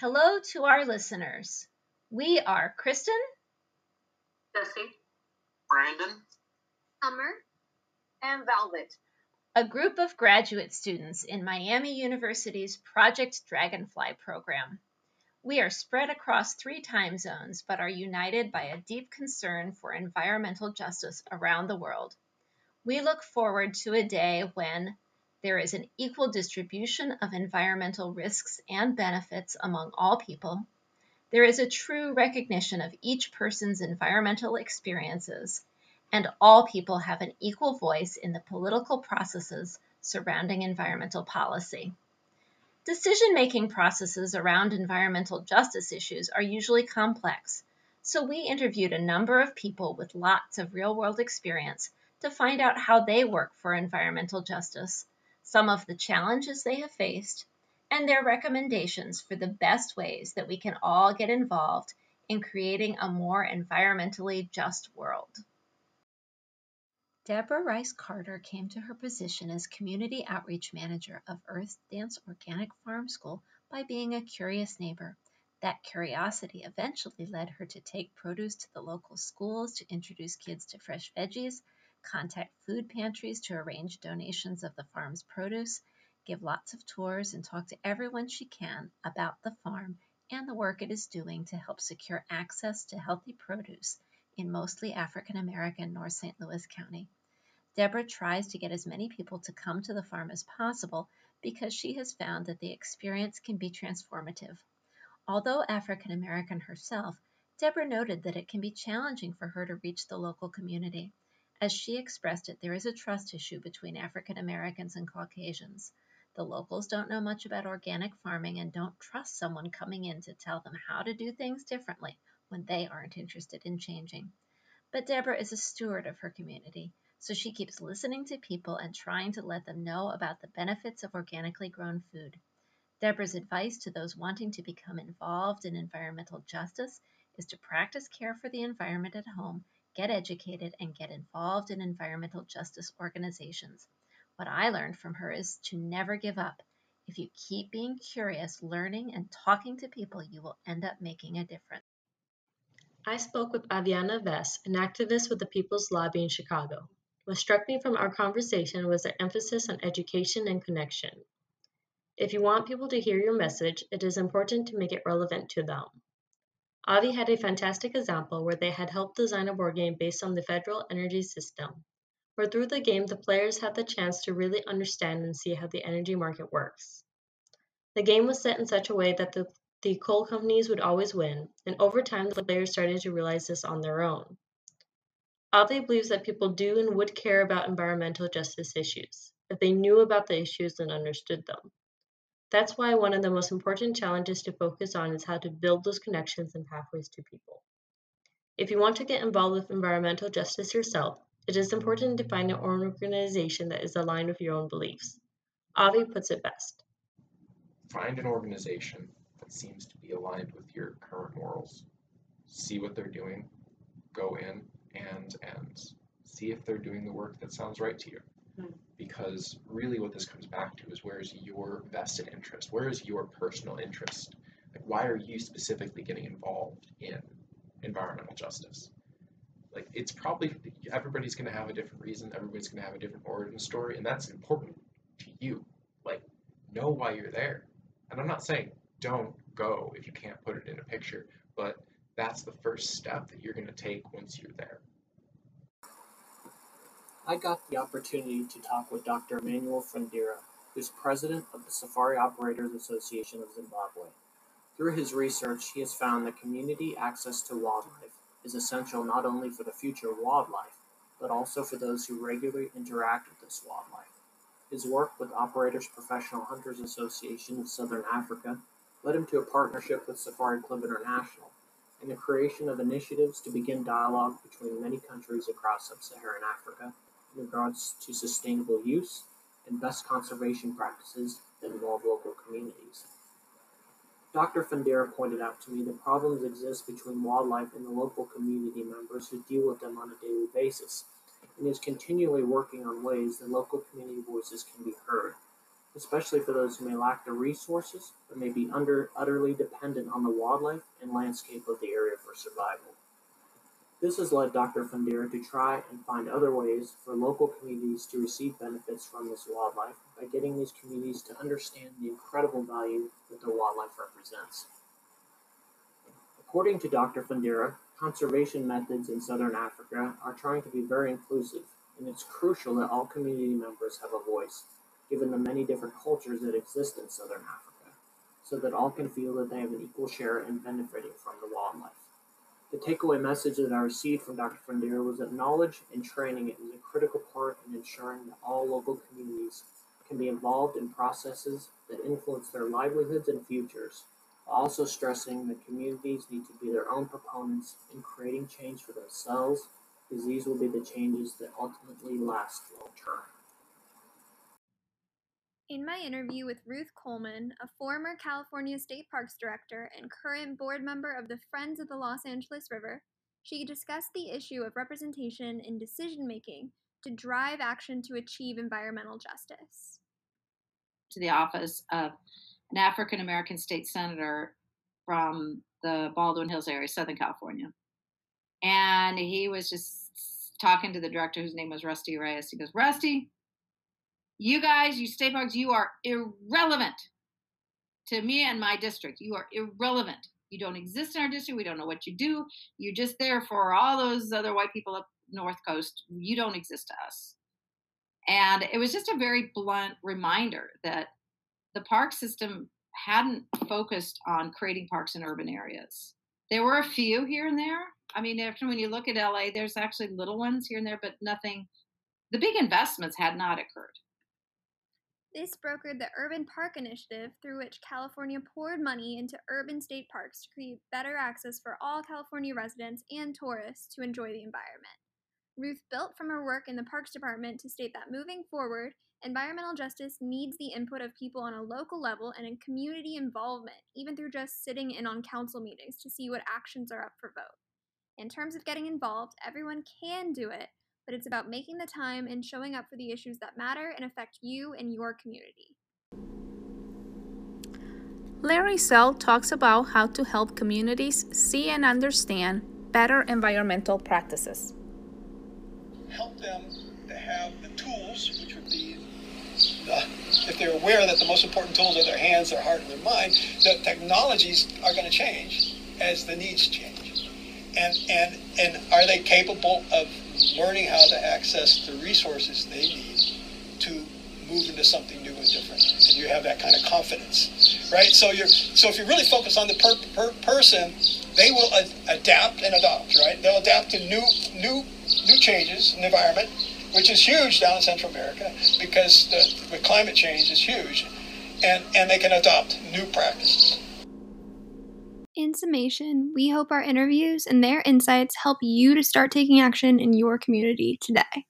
Hello to our listeners. We are Kristen, Jesse, Brandon, Summer, and Velvet. a group of graduate students in Miami University's Project Dragonfly program. We are spread across three time zones but are united by a deep concern for environmental justice around the world. We look forward to a day when there is an equal distribution of environmental risks and benefits among all people. There is a true recognition of each person's environmental experiences, and all people have an equal voice in the political processes surrounding environmental policy. Decision making processes around environmental justice issues are usually complex, so we interviewed a number of people with lots of real world experience to find out how they work for environmental justice, some of the challenges they have faced, and their recommendations for the best ways that we can all get involved in creating a more environmentally just world. Deborah Rice Carter came to her position as Community Outreach Manager of Earth Dance Organic Farm School by being a curious neighbor. That curiosity eventually led her to take produce to the local schools to introduce kids to fresh veggies, contact food pantries to arrange donations of the farm's produce, give lots of tours, and talk to everyone she can about the farm and the work it is doing to help secure access to healthy produce in mostly African American North St. Louis County. Deborah tries to get as many people to come to the farm as possible because she has found that the experience can be transformative. Although African American herself, Deborah noted that it can be challenging for her to reach the local community. As she expressed it, there is a trust issue between African Americans and Caucasians. The locals don't know much about organic farming and don't trust someone coming in to tell them how to do things differently when they aren't interested in changing. But Deborah is a steward of her community, so she keeps listening to people and trying to let them know about the benefits of organically grown food. Deborah's advice to those wanting to become involved in environmental justice is to practice care for the environment at home, get educated, and get involved in environmental justice organizations. What I learned from her is to never give up. If you keep being curious, learning, and talking to people, you will end up making a difference. I spoke with Aviana Vess, an activist with the People's Lobby in Chicago. What struck me from our conversation was their emphasis on education and connection. If you want people to hear your message, it is important to make it relevant to them. Avi had a fantastic example where they had helped design a board game based on the federal energy system, where through the game the players had the chance to really understand and see how the energy market works. The game was set in such a way that the, the coal companies would always win, and over time the players started to realize this on their own. Avi believes that people do and would care about environmental justice issues if they knew about the issues and understood them. That's why one of the most important challenges to focus on is how to build those connections and pathways to people. If you want to get involved with environmental justice yourself, it is important to find an organization that is aligned with your own beliefs. Avi puts it best. Find an organization that seems to be aligned with your current morals. See what they're doing, go in and and see if they're doing the work that sounds right to you. Because really what this comes back to is where is your vested interest? Where is your personal interest? Like why are you specifically getting involved in environmental justice? Like it's probably everybody's going to have a different reason, everybody's going to have a different origin story and that's important to you. Like know why you're there. And I'm not saying don't go if you can't put it in a picture, but that's the first step that you're going to take once you're there. I got the opportunity to talk with Dr. Emmanuel Fundira, who's president of the Safari Operators Association of Zimbabwe. Through his research, he has found that community access to wildlife is essential not only for the future wildlife, but also for those who regularly interact with this wildlife. His work with Operators Professional Hunters Association of Southern Africa led him to a partnership with Safari Club International and the creation of initiatives to begin dialogue between many countries across sub Saharan Africa in regards to sustainable use and best conservation practices that involve local communities. Dr. Fundira pointed out to me that problems exist between wildlife and the local community members who deal with them on a daily basis, and is continually working on ways that local community voices can be heard. especially for those who may lack the resources but may be under, utterly dependent on the wildlife and landscape of the area for survival. This has led Dr. Fundira to try and find other ways for local communities to receive benefits from this wildlife by getting these communities to understand the incredible value that their wildlife represents. According to Dr. Fundira, conservation methods in southern Africa are trying to be very inclusive, and it's crucial that all community members have a voice, given the many different cultures that exist in southern Africa, so that all can feel that they have an equal share in benefiting from the wildlife. The takeaway message that I received from Dr. Fundira was that knowledge and training is a critical part in ensuring that all local communities can be involved in processes that influence their livelihoods and futures, while also stressing that communities need to be their own proponents in creating change for themselves, because these will be the changes that ultimately last long term. In my interview with Ruth Coleman, a former California State Parks director and current board member of the Friends of the Los Angeles River, she discussed the issue of representation in decision making to drive action to achieve environmental justice. To the office of an African American state senator from the Baldwin Hills area, Southern California. And he was just talking to the director, whose name was Rusty Areias. He goes, Rusty, you guys, you state parks, you are irrelevant to me and my district. You are irrelevant. You don't exist in our district. We don't know what you do. You're just there for all those other white people up North Coast. You don't exist to us. And it was just a very blunt reminder that the park system hadn't focused on creating parks in urban areas. There were a few here and there. I mean, after when you look at LA, there's actually little ones here and there, but nothing. The big investments had not occurred. This brokered the Urban Park Initiative, through which California poured money into urban state parks to create better access for all California residents and tourists to enjoy the environment. Ruth built from her work in the Parks Department to state that moving forward, environmental justice needs the input of people on a local level and in community involvement, even through just sitting in on council meetings to see what actions are up for vote. In terms of getting involved, everyone can do it, but it's about making the time and showing up for the issues that matter and affect you and your community. Larry Sell talks about how to help communities see and understand better environmental practices. Help them to have the tools, which would be the, if they're aware that the most important tools are their hands, their heart, and their mind, the technologies are going to change as the needs change. And, and, and are they capable of learning how to access the resources they need to move into something new and different. And you have that kind of confidence, right? So you're so if you really focus on the per, per person, they will ad- adapt and adopt, right? They'll adapt to new new new changes in the environment, which is huge down in Central America because the, the climate change is huge, and and they can adopt new practices. In summation, we hope our interviews and their insights help you to start taking action in your community today.